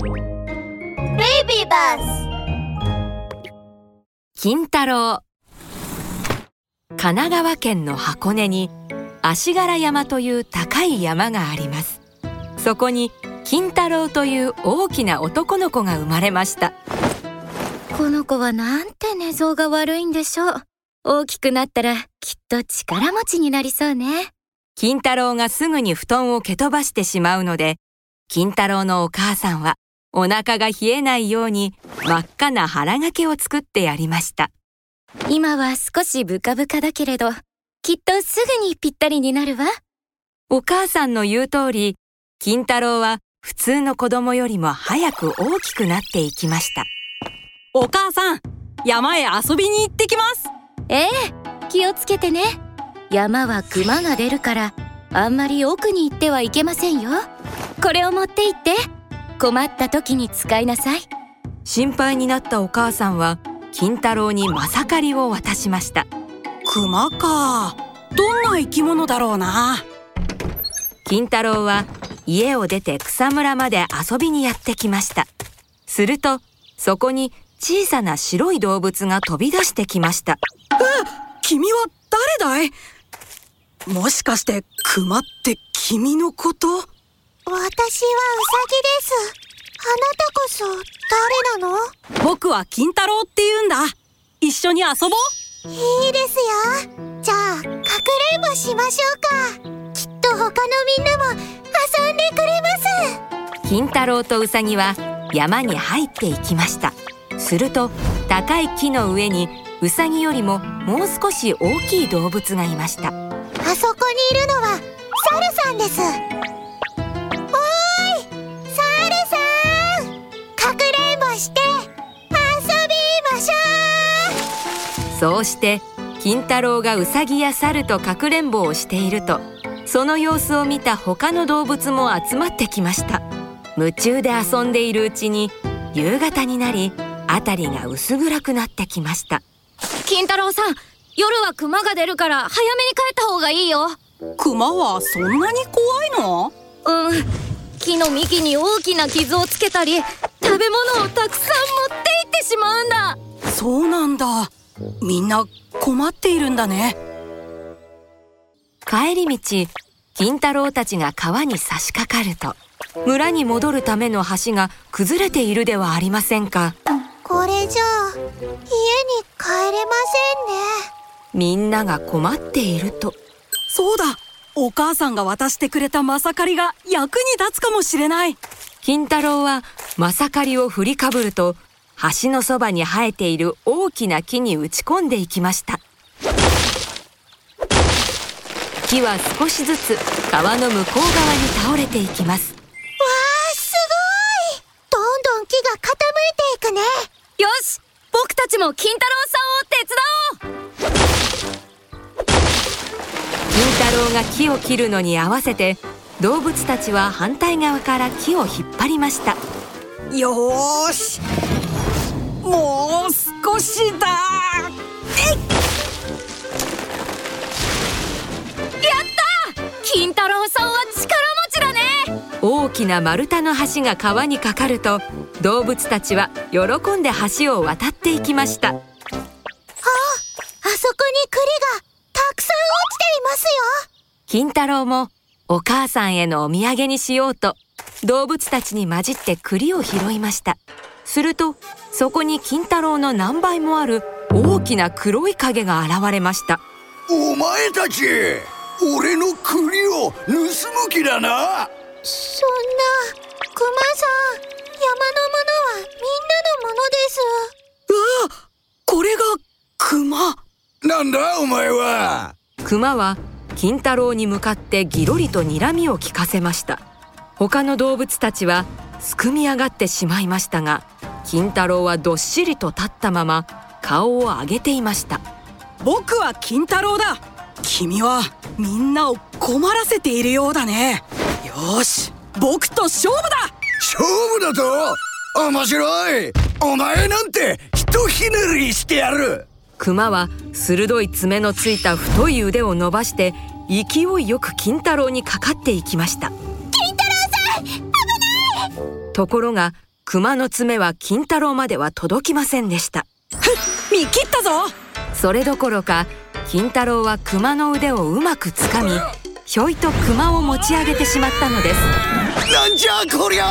ベイビーバス。金太郎。神奈川県の箱根に足柄山という高い山があります。そこに金太郎という大きな男の子が生まれました。この子はなんて寝相が悪いんでしょう。大きくなったらきっと力持ちになりそうね。金太郎がすぐに布団を蹴飛ばしてしまうので金太郎のお母さんはお腹が冷えないように真っ赤な腹掛けを作ってやりました。今は少しブカブカだけれどきっとすぐにぴったりになるわ。お母さんの言う通り金太郎は普通の子供よりも早く大きくなっていきました。お母さん山へ遊びに行ってきます。ええ気をつけてね。山は熊が出るからあんまり奥に行ってはいけませんよ。これを持って行って困った時に使いなさい。心配になったお母さんは金太郎にマサカリを渡しました。熊か。どんな生き物だろうな。金太郎は家を出て草むらまで遊びにやってきました。するとそこに小さな白い動物が飛び出してきました。君は誰だい？もしかして熊って君のこと？私はウサギです。あなたこそ誰なの？僕は金太郎って言うんだ。一緒に遊ぼう。いいですよ。じゃあかくれんぼしましょうか。きっと他のみんなも遊んでくれます。金太郎とウサギは山に入っていきました。すると高い木の上にウサギよりももう少し大きい動物がいました。あそこにいるのはサルさんですそうして金太郎がウサギや猿とかくれんぼをしているとその様子を見た他の動物も集まってきました。夢中で遊んでいるうちに夕方になり辺りが薄暗くなってきました。金太郎さん夜は熊が出るから早めに帰った方がいいよ。熊はそんなに怖いの？うん。木の幹に大きな傷をつけたり食べ物をたくさん持って行ってしまうんだ。そうなんだみんな困っているんだね。帰り道金太郎たちが川に差し掛かると村に戻るための橋が崩れているではありませんか。これじゃあ家に帰れませんね。みんなが困っていると。そうだお母さんが渡してくれたマサカリが役に立つかもしれない。金太郎はマサカリを振りかぶると橋のそばに生えている大きな木に打ち込んでいきました。木は少しずつ川の向こう側に倒れていきます。わあすごい。どんどん木が傾いていくね。よし僕たちも金太郎さんを手伝おう。金太郎が木を切るのに合わせて動物たちは反対側から木を引っ張りました。よーしもう少しだ。金太郎さんは力持ちだね。大きな丸太の橋が川にかかると動物たちは喜んで橋を渡っていきました。あそこに栗がたくさん落ちていますよ。金太郎もお母さんへのお土産にしようと動物たちに混じって栗を拾いましたするとそこに金太郎の何倍もある大きな黒い影が現れました。お前たち俺の栗を盗む気だな。そんなクマさん山のものはみんなのものです。うわこれが熊。なんだお前は？熊は金太郎に向かってギロリと睨みを利かせました。他の動物たちはすくみ上がってしまいましたが金太郎はどっしりと立ったまま顔を上げていました。僕は金太郎だ。君はみんなを困らせているようだね。よし僕と勝負だ。勝負だと？面白い。お前なんてひとひねりしてやる。熊は鋭い爪のついた太い腕を伸ばして勢いよく金太郎にかかっていきました。金太郎さん危ない！ところが熊の爪は金太郎までは届きませんでした。見切ったぞ。それどころか金太郎は熊の腕をうまくつかみひょいと熊を持ち上げてしまったのです。なんじゃこりゃ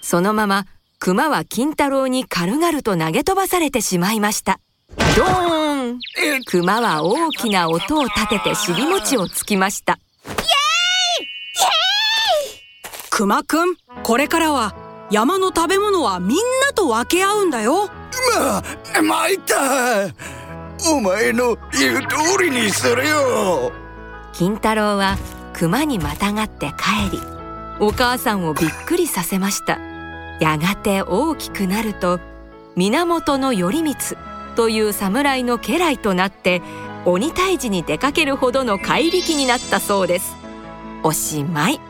そのまま熊は金太郎に軽々と投げ飛ばされてしまいました。ドーン。熊は大きな音を立てて尻餅をつきました。クマくんこれからは山の食べ物はみんなと分け合うんだよ。ま参ったお前の言う通りにするよ金太郎は熊にまたがって帰りお母さんをびっくりさせましたやがて大きくなると源頼光という侍の家来となって鬼退治に出かけるほどの怪力になったそうですおしまい